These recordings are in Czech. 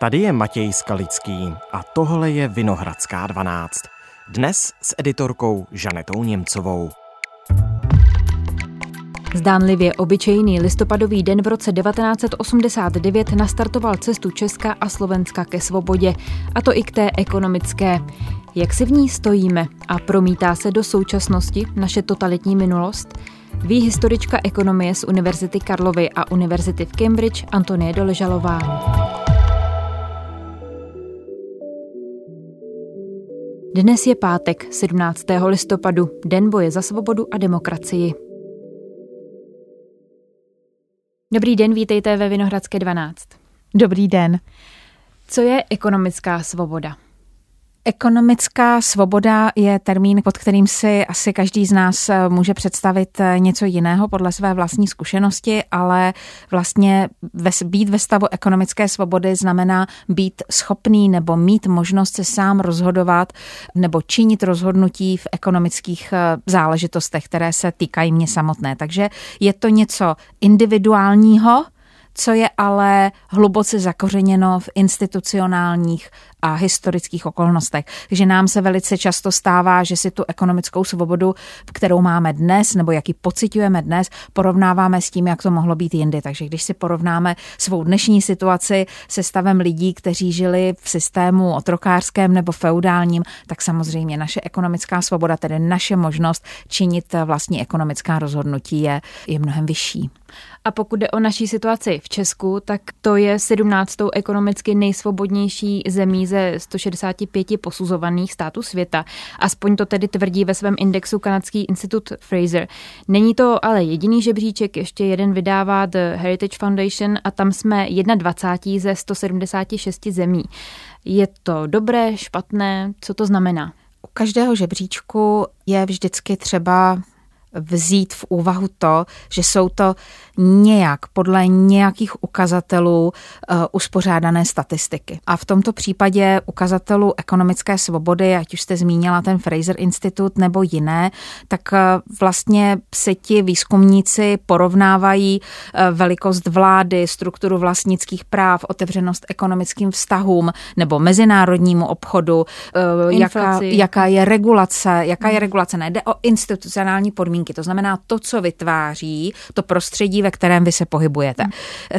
Tady je Matěj Skalický a tohle je Vinohradská 12. Dnes s editorkou Žanetou Němcovou. Zdánlivě obyčejný listopadový den v roce 1989 nastartoval cestu Česka a Slovenska ke svobodě, a to i k té ekonomické. Jak si v ní stojíme a promítá se do současnosti naše totalitní minulost? Ví historička ekonomie z Univerzity Karlovy a Univerzity v Cambridge Antonie Doležalová. Dnes je pátek, 17. listopadu, Den boje za svobodu a demokracii. Dobrý den, vítejte ve Vinohradské 12. Dobrý den. Co je ekonomická svoboda? Ekonomická svoboda je termín, pod kterým si asi každý z nás eh, může představit eh, něco jiného podle své vlastní zkušenosti, ale vlastně být ve stavu ekonomické svobody znamená být schopný nebo mít možnost se sám rozhodovat nebo činit rozhodnutí v ekonomických eh, záležitostech, které se týkají mě samotné. Takže je to něco individuálního, co je ale hluboce zakořeněno v institucionálních a historických okolnostech. Takže nám se velice často stává, že si tu ekonomickou svobodu, kterou máme dnes, nebo jaký pocitujeme dnes, porovnáváme s tím, jak to mohlo být jindy. Takže když si porovnáme svou dnešní situaci se stavem lidí, kteří žili v systému otrokářském nebo feudálním, tak samozřejmě naše ekonomická svoboda, tedy naše možnost činit vlastní ekonomická rozhodnutí je, je mnohem vyšší. A pokud jde o naší situaci v Česku, tak to je 17. ekonomicky nejsvobodnější zemí ze 165 posuzovaných států světa. Aspoň to tedy tvrdí ve svém indexu kanadský institut Fraser. Není to ale jediný žebříček, ještě jeden vydává The Heritage Foundation a tam jsme 21 ze 176 zemí. Je to dobré, špatné? Co to znamená? U každého žebříčku je vždycky třeba vzít v úvahu to, že jsou to nějak podle nějakých ukazatelů uh, uspořádané statistiky. A v tomto případě ukazatelů ekonomické svobody, ať už jste zmínila ten Fraser Institut nebo jiné, tak uh, vlastně se ti výzkumníci porovnávají uh, velikost vlády, strukturu vlastnických práv, otevřenost ekonomickým vztahům nebo mezinárodnímu obchodu, jaká, jaká je regulace, jaká je regulace. Nejde o institucionální podmínky, to znamená to, co vytváří to prostředí, ve kterém vy se pohybujete. Hmm.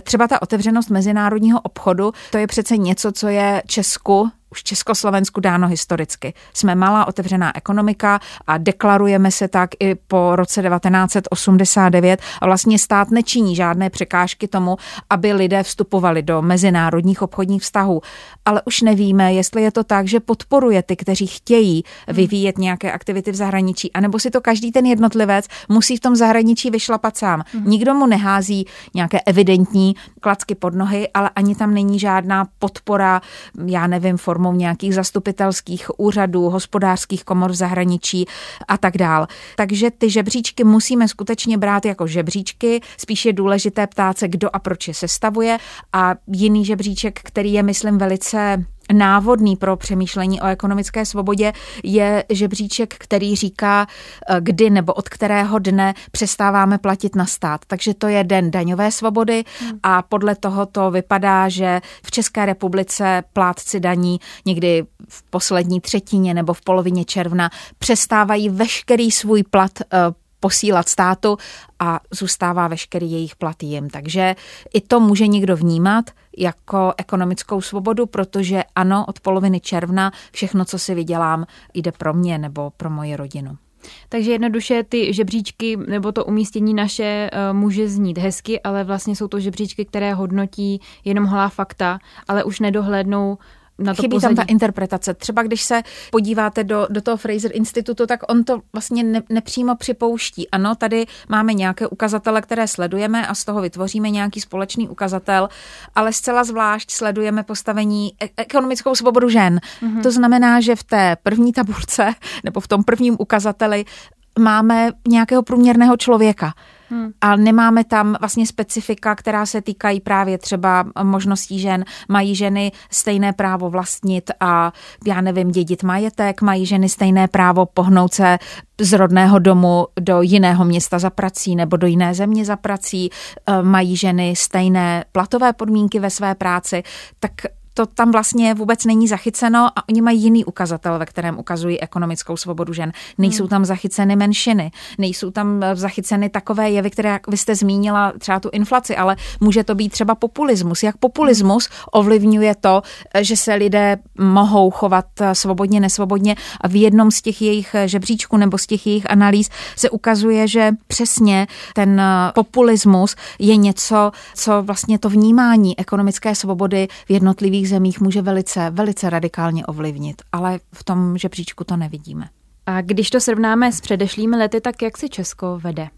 Třeba ta otevřenost mezinárodního obchodu, to je přece něco, co je Česku už Československu dáno historicky. Jsme malá otevřená ekonomika a deklarujeme se tak i po roce 1989 a vlastně stát nečiní žádné překážky tomu, aby lidé vstupovali do mezinárodních obchodních vztahů. Ale už nevíme, jestli je to tak, že podporuje ty, kteří chtějí vyvíjet nějaké aktivity v zahraničí, anebo si to každý ten jednotlivec musí v tom zahraničí vyšlapat sám. Nikdo mu nehází nějaké evidentní klacky pod nohy, ale ani tam není žádná podpora, já nevím, form formou nějakých zastupitelských úřadů, hospodářských komor v zahraničí a tak dál. Takže ty žebříčky musíme skutečně brát jako žebříčky, spíš je důležité ptát se, kdo a proč je sestavuje a jiný žebříček, který je, myslím, velice návodný pro přemýšlení o ekonomické svobodě je žebříček, který říká, eh, kdy nebo od kterého dne přestáváme platit na stát. Takže to je den daňové svobody hmm. a podle toho to vypadá, že v České republice plátci daní někdy v poslední třetině nebo v polovině června přestávají veškerý svůj plat eh, posílat státu a zůstává veškerý jejich plat jim. Takže i to může někdo vnímat jako ekonomickou svobodu, protože ano, od poloviny června všechno, co si vydělám, jde pro mě nebo pro moji rodinu. Takže jednoduše ty žebříčky nebo to umístění naše eh, může znít hezky, ale vlastně jsou to žebříčky, které hodnotí jenom holá fakta, ale už nedohlédnou na to Chybí pozadí. tam ta interpretace. Třeba když se podíváte do, do toho Fraser Institutu, tak on to vlastně ne, nepřímo připouští. Ano, tady máme nějaké ukazatele, které sledujeme a z toho vytvoříme nějaký společný ukazatel, ale zcela zvlášť sledujeme postavení e- ekonomickou svobodu žen. Mm-hmm. To znamená, že v té první tabulce nebo v tom prvním ukazateli máme nějakého průměrného člověka. Hmm. A nemáme tam vlastně specifika, která se týkají právě třeba možností žen. Mají ženy stejné právo vlastnit a já nevím, dědit majetek, mají ženy stejné právo pohnout se z rodného domu do jiného města za prací nebo do jiné země za prací, e, mají ženy stejné platové podmínky ve své práci, tak to tam vlastně vůbec není zachyceno a oni mají jiný ukazatel, ve kterém ukazují ekonomickou svobodu žen. Nejsou hmm. tam zachyceny menšiny, nejsou tam zachyceny takové jevy, které, jak vy jste zmínila, třeba tu inflaci, ale může to být třeba populismus. Jak populismus ovlivňuje to, že se lidé mohou chovat svobodně, nesvobodně a v jednom z těch jejich žebříčků nebo z těch jejich analýz se ukazuje, že přesně ten populismus je něco, co vlastně to vnímání ekonomické svobody v jednotlivých zemích může velice, velice radikálně ovlivnit. Ale v tom žebříčku to nevidíme. A když to srovnáme s předešlými lety, tak jak si Česko vede?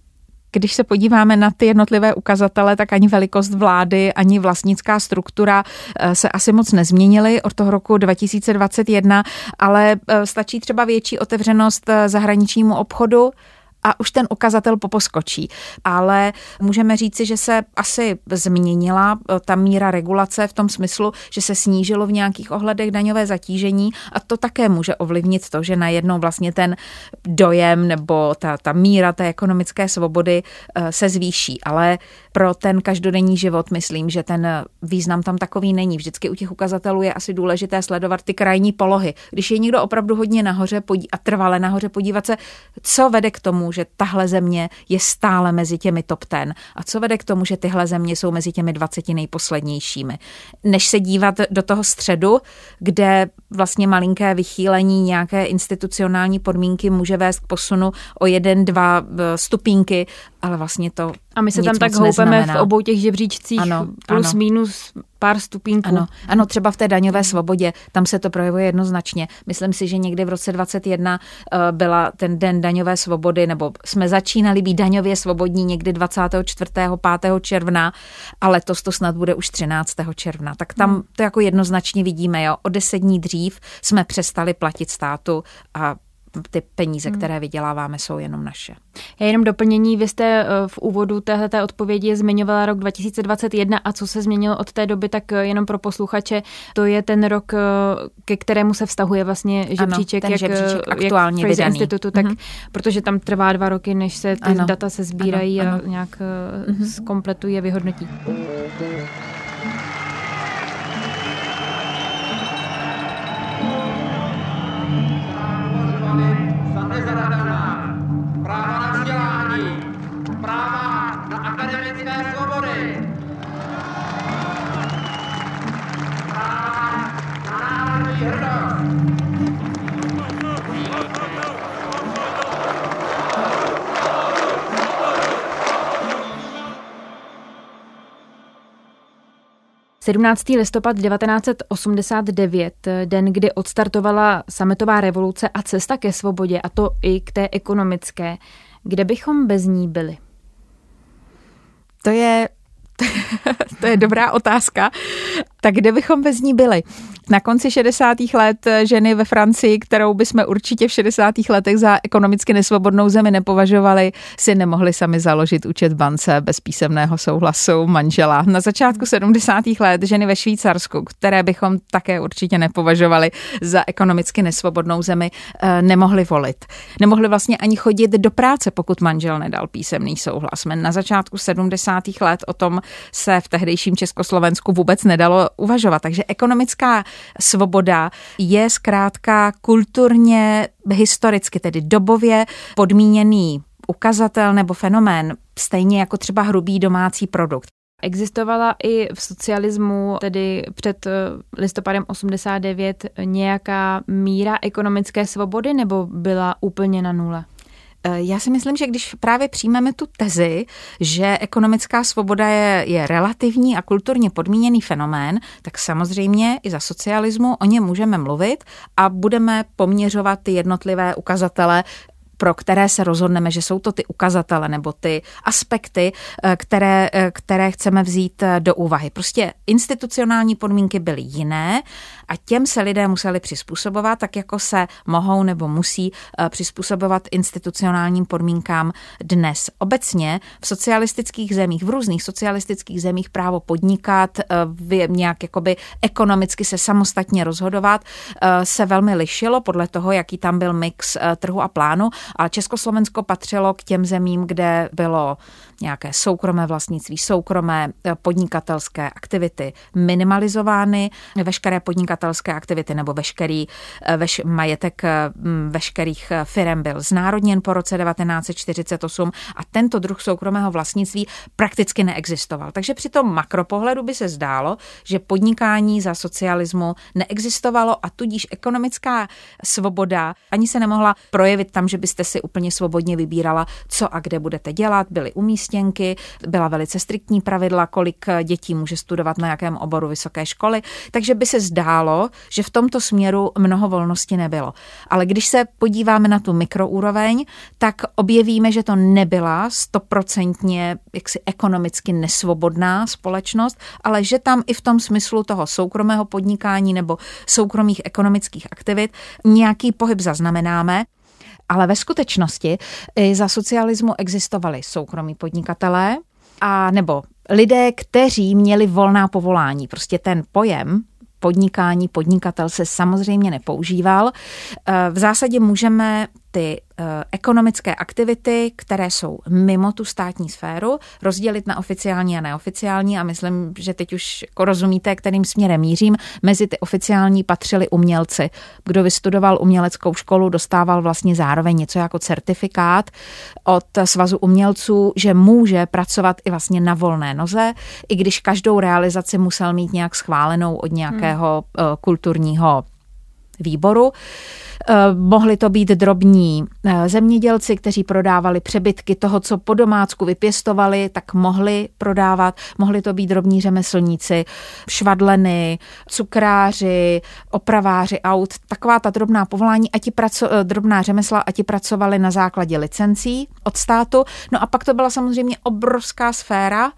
Když se podíváme na ty jednotlivé ukazatele, tak ani velikost vlády, ani vlastnická struktura eh, se asi moc nezměnily od toho roku 2021, ale eh, stačí třeba větší otevřenost eh, zahraničnímu obchodu, a už ten ukazatel poposkočí. Ale můžeme říci, že se asi změnila eh, ta míra regulace v tom smyslu, že se snížilo v nějakých ohledech daňové zatížení a to také může ovlivnit to, že najednou vlastně ten dojem nebo ta, ta míra té ekonomické svobody eh, se zvýší. Ale pro ten každodenní život myslím, že ten význam tam takový není. Vždycky u těch ukazatelů je asi důležité sledovat ty krajní polohy. Když je někdo opravdu hodně nahoře a trvale nahoře, podívat se, co vede k tomu, že tahle země je stále mezi těmi top ten a co vede k tomu, že tyhle země jsou mezi těmi 20 nejposlednějšími. Než se dívat do toho středu, kde vlastně malinké vychýlení nějaké institucionální podmínky může vést k posunu o jeden, dva eh, stupínky, ale vlastně to A my se tam tak houpeme v obou těch žebříčcích ano, plus ano. minus pár stupínků. Ano, ano, třeba v té daňové svobodě, tam se to projevuje jednoznačně. Myslím si, že někdy v roce 21 uh, eh, byla ten den daňové svobody, nebo jsme začínali být daňově svobodní někdy 24. 5. června, a letos to snad bude už 13. června. Tak tam hmm. to jako jednoznačně vidíme, jo. O deset dní dřív jsme přestali platit státu a ty peníze, hmm. které vyděláváme, jsou jenom naše. Já jenom doplnění, vy jste eh, v úvodu téhle odpovědi zmiňovala rok 2021 a co se změnilo od té doby, tak eh, jenom pro posluchače, to je ten rok, eh, ke kterému se vztahuje vlastně žebříček, ano, jak, žebříček aktuálně jak vydaný. institutu, tak, mm-hmm. protože tam trvá dva roky, než se ty ano. data se sbírají ano, ano. a nějak mm-hmm. zkompletují a vyhodnotí. hrdost. 17. listopad 1989, den, kdy odstartovala sametová revoluce a cesta ke svobodě, a to i k té ekonomické. Kde bychom bez ní byli? To je to je dobrá otázka. Tak kde bychom bez ní byli? Na konci 60. let ženy ve Francii, kterou bychom určitě v 60. letech za ekonomicky nesvobodnou zemi nepovažovali, si nemohli sami založit účet bance bez písemného souhlasu manžela. Na začátku 70. let ženy ve Švýcarsku, které bychom také určitě nepovažovali za ekonomicky nesvobodnou zemi, eh, nemohli volit. Nemohli vlastně ani chodit do práce, pokud manžel nedal písemný souhlas. Na začátku 70. let o tom se v tehdejším Československu vůbec nedalo uvažovat. Takže ekonomická svoboda je zkrátka kulturně, historicky, tedy dobově podmíněný ukazatel nebo fenomén, stejně jako třeba hrubý domácí produkt. Existovala i v socialismu, tedy před eh, listopadem 89, nějaká míra ekonomické svobody nebo byla úplně na nule? Eh, já si myslím, že když právě přijmeme tu tezi, že ekonomická svoboda je, je relativní a kulturně podmíněný fenomén, tak samozřejmě i za socialismu o ně můžeme mluvit a budeme poměřovat ty jednotlivé ukazatele pro které se rozhodneme, že jsou to ty ukazatele nebo ty aspekty, eh, které, eh, které chceme vzít do úvahy. Prostě institucionální podmínky byly jiné A těm se lidé museli přizpůsobovat, tak jako se mohou nebo musí eh, přizpůsobovat institucionálním podmínkám dnes. Obecně v socialistických zemích, v různých socialistických zemích právo podnikat, eh, nějak jakoby ekonomicky se samostatně rozhodovat, eh, se velmi lišilo podle toho, jaký tam byl mix trhu a plánu. A Československo patřilo k těm zemím, kde bylo nějaké soukromé vlastnictví, soukromé eh, podnikatelské aktivity minimalizovány, veškeré podnikatelské aktivity nebo veškerý eh, veš, majetek eh, veškerých firm byl znárodněn po roce 1948 a tento druh soukromého vlastnictví prakticky neexistoval. Takže při tom makropohledu by se zdálo, že podnikání za socialismu neexistovalo a tudíž ekonomická svoboda ani se nemohla projevit tam, že byste si úplně svobodně vybírala, co a kde budete dělat, byly umístěny umístěnky, byla velice striktní pravidla, kolik dětí může studovat na jakém oboru vysoké školy, takže by se zdálo, že v tomto směru mnoho volnosti nebylo. Ale když se podíváme na tu mikroúroveň, tak objevíme, že to nebyla stoprocentně jaksi ekonomicky nesvobodná společnost, ale že tam i v tom smyslu toho soukromého podnikání nebo soukromých ekonomických aktivit nějaký pohyb zaznamenáme. Ale ve skutečnosti i za socialismu existovali soukromí podnikatelé, a nebo lidé, kteří měli volná povolání. Prostě ten pojem podnikání, podnikatel se samozřejmě nepoužíval. V zásadě můžeme ty Eh, ekonomické aktivity, které jsou mimo tu státní sféru, rozdělit na oficiální a neoficiální a myslím, že teď už jako rozumíte, kterým směrem mířím. Mezi ty oficiální patřili umělci. Kdo vystudoval uměleckou školu, dostával vlastně zároveň něco jako certifikát od Svazu umělců, že může pracovat i vlastně na volné noze, i když každou realizaci musel mít nějak schválenou od nějakého hmm. kulturního výboru. Eh, mohli to být drobní eh, zemědělci, kteří prodávali přebytky toho, co po domácku vypěstovali, tak mohli prodávat. Mohli to být drobní řemeslníci, švadleny, cukráři, opraváři aut, taková ta drobná povolání, a ti praco, eh, drobná řemesla, a ti pracovali na základě licencí od státu. No a pak to byla samozřejmě obrovská sféra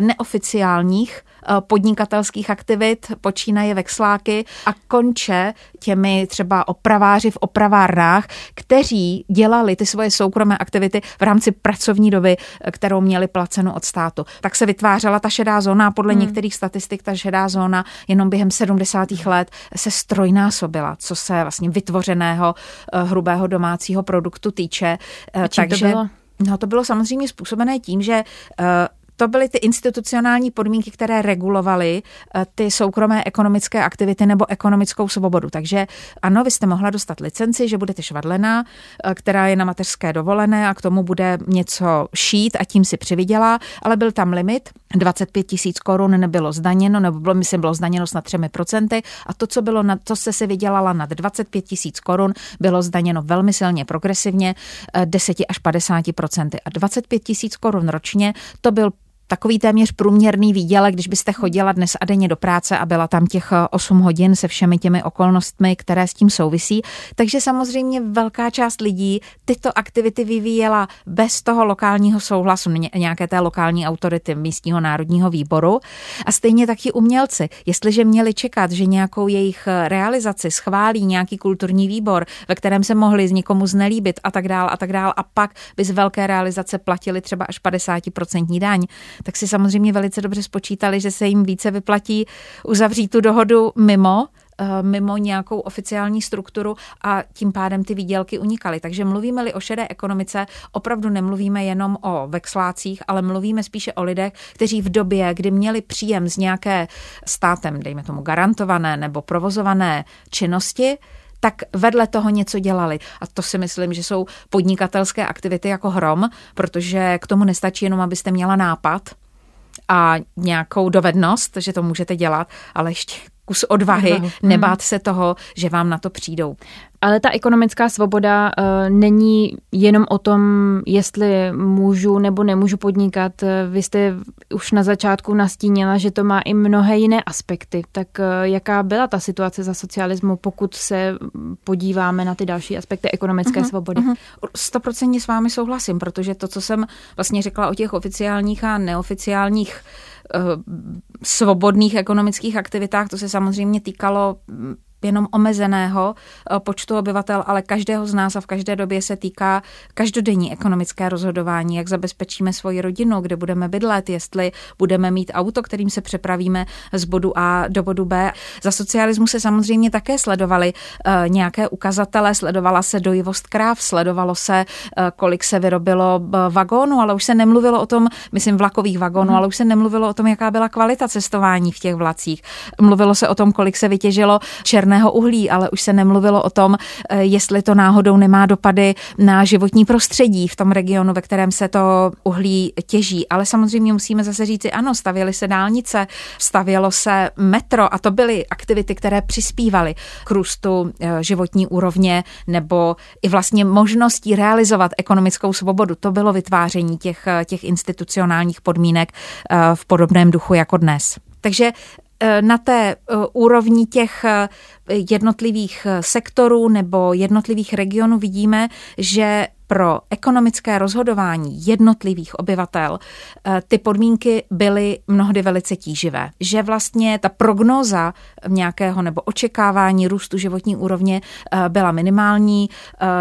neoficiálních Eh, podnikatelských aktivit, počínaje vexláky a konče těmi třeba opraváři v opravárnách, kteří dělali ty svoje soukromé aktivity v rámci pracovní doby, eh, kterou měli placenu od státu. Tak se vytvářela ta šedá zóna a podle hmm. některých statistik ta šedá zóna jenom během 70. let se strojnásobila, co se vlastně vytvořeného eh, hrubého domácího produktu týče. A Takže to bylo? No to bylo samozřejmě způsobené tím, že to byly ty institucionální podmínky, které regulovaly eh, ty soukromé ekonomické aktivity nebo ekonomickou svobodu. Takže ano, vy jste mohla dostat licenci, že budete švadlená, eh, která je na mateřské dovolené a k tomu bude něco šít a tím si přivydělá, ale byl tam limit, 25 tisíc korun nebylo zdaněno, nebo bylo, myslím, bylo zdaněno snad 3% a to, co bylo, na, to se si vydělala nad 25 tisíc korun, bylo zdaněno velmi silně progresivně 10 eh, až 50%. A 25 tisíc korun ročně, to byl takový téměř průměrný výdělek, když byste chodila dnes a denně do práce a byla tam těch 8 eh, hodin se všemi těmi okolnostmi, které s tím souvisí. Takže samozřejmě velká část lidí tyto aktivity vyvíjela bez toho lokálního souhlasu nějaké té lokální autority místního národního výboru. A stejně taky umělci, jestliže měli čekat, že nějakou jejich eh, realizaci schválí nějaký kulturní výbor, ve kterém se mohli z někomu znelíbit a tak dál a tak dál a pak by z velké realizace platili třeba až 50% daň, tak si samozřejmě velice dobře spočítali, že se jim více vyplatí uzavřít tu dohodu mimo eh, mimo nějakou oficiální strukturu a tím pádem ty výdělky unikaly. Takže mluvíme-li o šedé ekonomice, opravdu nemluvíme jenom o vexlácích, ale mluvíme spíše o lidech, kteří v době, kdy měli příjem z nějaké státem, dejme tomu garantované nebo provozované činnosti, tak vedle toho něco dělali. A to si myslím, že jsou podnikatelské aktivity jako hrom, protože k tomu nestačí jenom, abyste měla nápad a nějakou dovednost, že to můžete dělat, ale ještě kus odvahy, nebát se toho, že vám na to přijdou. Ale ta ekonomická svoboda uh, není jenom o tom, jestli můžu nebo nemůžu podnikat. Vy jste už na začátku nastínila, že to má i mnohé jiné aspekty. Tak uh, jaká byla ta situace za socialismu, pokud se podíváme na ty další aspekty ekonomické uh-huh, svobody? Stoprocentně uh-huh. s vámi souhlasím, protože to, co jsem vlastně řekla o těch oficiálních a neoficiálních uh, svobodných ekonomických aktivitách, to se samozřejmě týkalo jenom omezeného eh, počtu obyvatel, ale každého z nás a v každé době se týká každodenní ekonomické rozhodování, jak zabezpečíme svoji rodinu, kde budeme bydlet, jestli budeme mít auto, kterým se přepravíme z bodu A do bodu B. Za socialismu se samozřejmě také sledovaly eh, nějaké ukazatele, sledovala se dojivost kráv, sledovalo se, eh, kolik se vyrobilo vagónů, ale už se nemluvilo o tom, myslím vlakových vagónů, hmm. ale už se nemluvilo o tom, jaká byla kvalita cestování v těch vlacích. Mluvilo se o tom, kolik se vytěžilo černé černého uhlí, ale už se nemluvilo o tom, eh, jestli to náhodou nemá dopady na životní prostředí v tom regionu, ve kterém se to uhlí těží. Ale samozřejmě musíme zase říci, ano, stavěly se dálnice, stavělo se metro a to byly aktivity, které přispívaly k růstu eh, životní úrovně nebo i vlastně možností realizovat ekonomickou svobodu. To bylo vytváření těch, eh, těch institucionálních podmínek v podobném duchu jako dnes. Takže na té eh, úrovni těch eh, jednotlivých sektorů nebo jednotlivých regionů vidíme, že pro ekonomické rozhodování jednotlivých obyvatel ty podmínky byly mnohdy velice tíživé. Že vlastně ta prognóza nějakého nebo očekávání růstu životní úrovně byla minimální,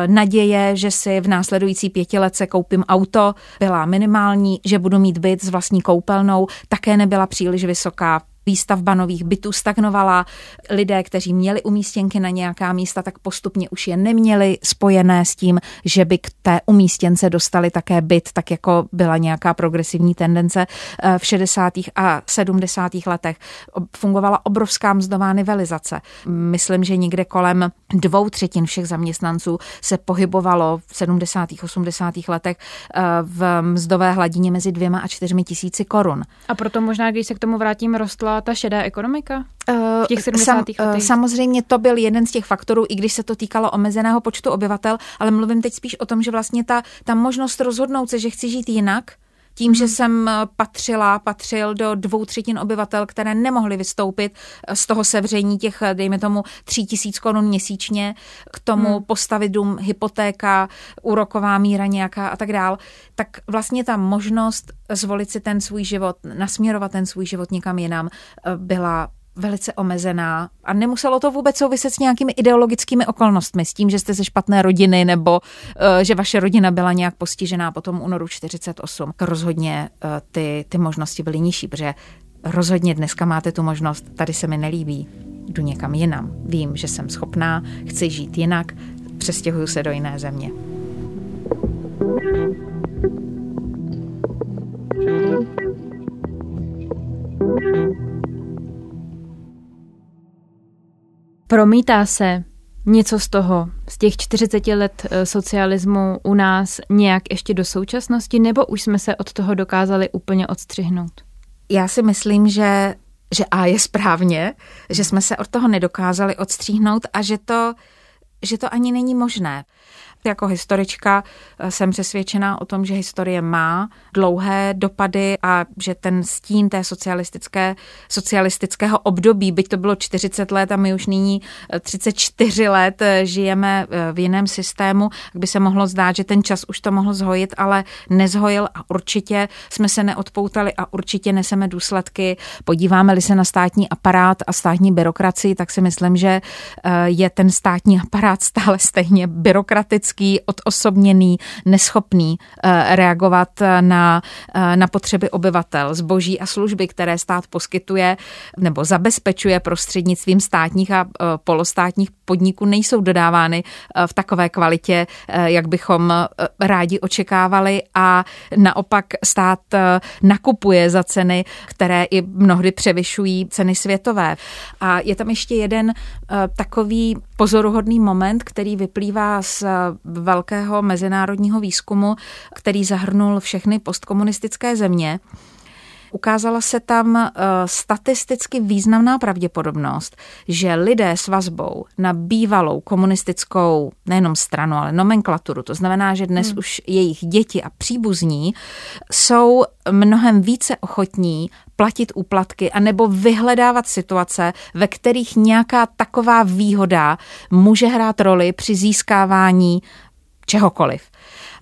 naděje, že si v následující pětiletce koupím auto, byla minimální, že budu mít byt s vlastní koupelnou, také nebyla příliš vysoká výstavba nových bytů stagnovala. Lidé, kteří měli umístěnky na nějaká místa, tak postupně už je neměli spojené s tím, že by k té umístěnce dostali také byt, tak jako byla nějaká progresivní tendence eh, v 60. a 70. letech. Fungovala obrovská mzdová nivelizace. Myslím, že někde kolem dvou třetin všech zaměstnanců se pohybovalo v 70. 80. letech eh, v mzdové hladině mezi dvěma a čtyřmi tisíci korun. A proto možná, když se k tomu vrátím, rostla ta šedá ekonomika? V těch 70. Sam, letech? Samozřejmě to byl jeden z těch faktorů, i když se to týkalo omezeného počtu obyvatel, ale mluvím teď spíš o tom, že vlastně ta, ta možnost rozhodnout se, že chci žít jinak, tím, že jsem eh, patřila, patřil do dvou třetin obyvatel, které nemohly vystoupit eh, z toho sevření těch, eh, dejme tomu, tří tisíc korun měsíčně, k tomu hmm. postavit dům, hypotéka, úroková míra nějaká a tak dál, tak vlastně ta možnost zvolit si ten svůj život, nasměrovat ten svůj život někam jinam, byla velice omezená a nemuselo to vůbec souviset s nějakými ideologickými okolnostmi, s tím, že jste ze špatné rodiny nebo uh, že vaše rodina byla nějak postižená po tom únoru 48. Rozhodně uh, ty, ty možnosti byly nižší, protože rozhodně dneska máte tu možnost, tady se mi nelíbí, jdu někam jinam, vím, že jsem schopná, chci žít jinak, přestěhuju se do jiné země. thank you Promítá se něco z toho, z těch 40 let eh, socialismu u nás nějak ještě do současnosti, nebo už jsme se od toho dokázali úplně odstřihnout? Já si myslím, že, že A je správně, že jsme se od toho nedokázali odstříhnout a že to, že to ani není možné. Jako historička eh, jsem přesvědčená o tom, že historie má dlouhé dopady a že ten stín té socialistické, socialistického období, byť to bylo 40 let a my už nyní 34 eh, let eh, žijeme v jiném systému, by se mohlo zdát, že ten čas už to mohl zhojit, ale nezhojil a určitě jsme se neodpoutali a určitě neseme důsledky. Podíváme-li se na státní aparát a státní byrokracii, tak si myslím, že je ten státní aparát stále stejně byrokratický neetický, odosobněný, neschopný eh, reagovat na, eh, na potřeby obyvatel, zboží a služby, které stát poskytuje nebo zabezpečuje prostřednictvím státních a eh, polostátních podniků, nejsou dodávány v takové kvalitě, jak bychom rádi očekávali a naopak stát nakupuje za ceny, které i mnohdy převyšují ceny světové. A je tam ještě jeden takový pozoruhodný moment, který vyplývá z velkého mezinárodního výzkumu, který zahrnul všechny postkomunistické země Ukázala se tam uh, statisticky významná pravděpodobnost, že lidé s vazbou na bývalou komunistickou nejenom stranu, ale nomenklaturu, to znamená, že dnes hmm. už jejich děti a příbuzní jsou mnohem více ochotní platit úplatky anebo vyhledávat situace, ve kterých nějaká taková výhoda může hrát roli při získávání čehokoliv.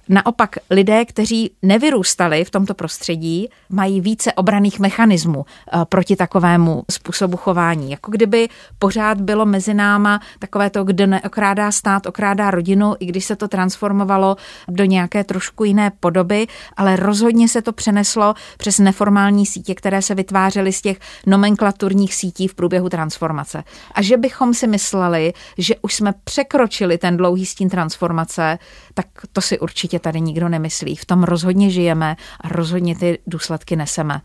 Naopak lidé, kteří nevyrůstali v tomto prostředí, mají více obraných mechanismů eh, proti takovému způsobu chování. Jako kdyby pořád bylo mezi náma takové to, kdo neokrádá stát, okrádá rodinu, i když se to transformovalo do nějaké trošku jiné podoby, ale rozhodně se to přeneslo přes neformální sítě, které se vytvářely z těch nomenklaturních sítí v průběhu transformace. A že bychom si mysleli, že už jsme překročili ten dlouhý stín transformace, tak to si určitě prostě tady nikdo nemyslí. V tom rozhodně žijeme a rozhodně ty důsledky neseme.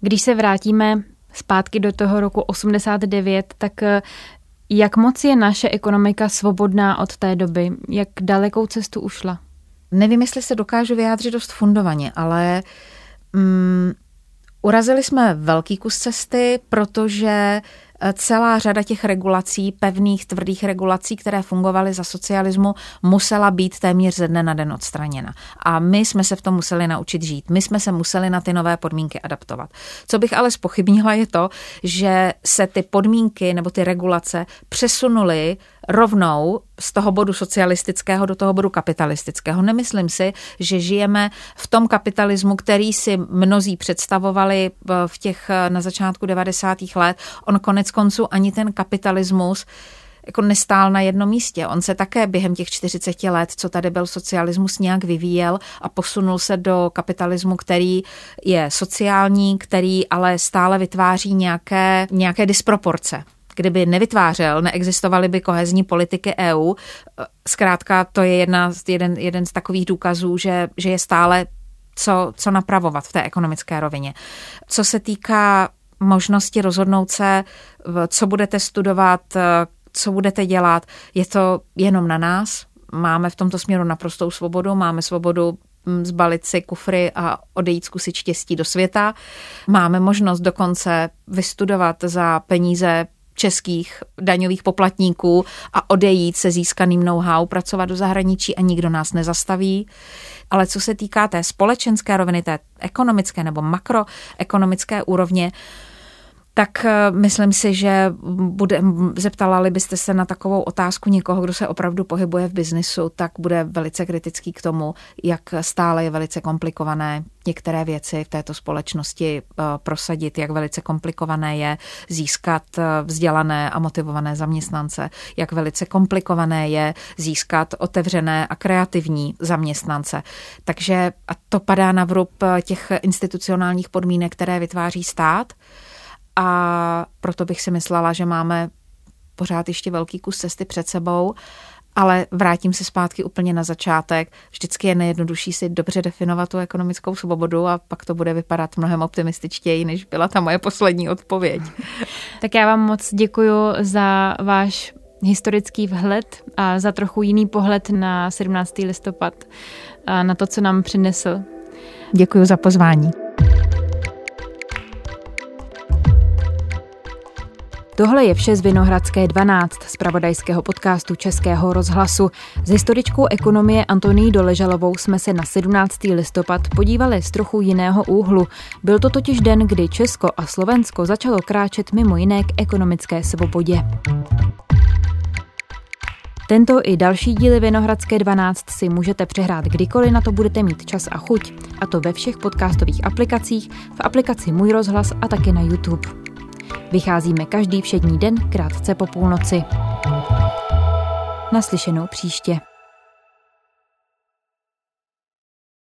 Když se vrátíme zpátky do toho roku 89, tak eh, jak moc je naše ekonomika svobodná od té doby? Jak dalekou cestu ušla? Nevím, jestli se dokážu vyjádřit dost fundovaně, ale mm, urazili jsme velký kus cesty, protože celá řada těch regulací, pevných, tvrdých regulací, které fungovaly za socialismu, musela být téměř ze dne na den odstraněna. A my jsme se v tom museli naučit žít. My jsme se museli na ty nové podmínky adaptovat. Co bych ale spochybnila je to, že se ty podmínky nebo ty regulace přesunuly rovnou z toho bodu socialistického do toho bodu kapitalistického. Nemyslím si, že žijeme v tom kapitalismu, který si mnozí představovali v těch na začátku 90. let. On konec konců ani ten kapitalismus jako nestál na jednom místě. On se také během těch 40 let, co tady byl socialismus, nějak vyvíjel a posunul se do kapitalismu, který je sociální, který ale stále vytváří nějaké, nějaké disproporce kdyby nevytvářel, neexistovaly by kohezní politiky EU. Zkrátka to je jedna, jeden, jeden z takových důkazů, že, že je stále co, co napravovat v té ekonomické rovině. Co se týká možnosti rozhodnout se, co budete studovat, co budete dělat, je to jenom na nás. Máme v tomto směru naprostou svobodu, máme svobodu hm, zbalit si kufry a odejít zkusit štěstí do světa. Máme možnost dokonce vystudovat za peníze českých daňových poplatníků a odejít se získaným know-how, pracovat do zahraničí a nikdo nás nezastaví. Ale co se týká té společenské roviny, té ekonomické nebo makroekonomické úrovně, tak eh, myslím si, že bude, zeptala byste se na takovou otázku někoho, kdo se opravdu pohybuje v biznisu, tak bude velice kritický k tomu, jak stále je velice komplikované některé věci v této společnosti eh, prosadit, jak velice komplikované je získat eh, vzdělané a motivované zaměstnance, jak velice komplikované je získat otevřené a kreativní zaměstnance. Takže a to padá na vrub těch institucionálních podmínek, které vytváří stát a proto bych si myslela, že máme pořád ještě velký kus cesty před sebou, ale vrátím se zpátky úplně na začátek. Vždycky je nejjednodušší si dobře definovat tu ekonomickou svobodu a pak to bude vypadat mnohem optimističtěji, než byla ta moje poslední odpověď. Tak já vám moc děkuji za váš historický vhled a za trochu jiný pohled na 17. listopad a na to, co nám přinesl. Děkuji za pozvání. Tohle je vše z Vinohradské 12, z pravodajského podcastu Českého rozhlasu. S historičkou ekonomie Antoní Doležalovou jsme se na 17. listopad podívali z trochu jiného úhlu. Byl to totiž den, kdy Česko a Slovensko začalo kráčet mimo jiné k ekonomické svobodě. Tento i další díly Vinohradské 12 si můžete přehrát kdykoliv na to budete mít čas a chuť, a to ve všech podcastových aplikacích, v aplikaci Můj rozhlas a také na YouTube. Vycházíme každý všední den krátce po půlnoci. Naslyšenou příště.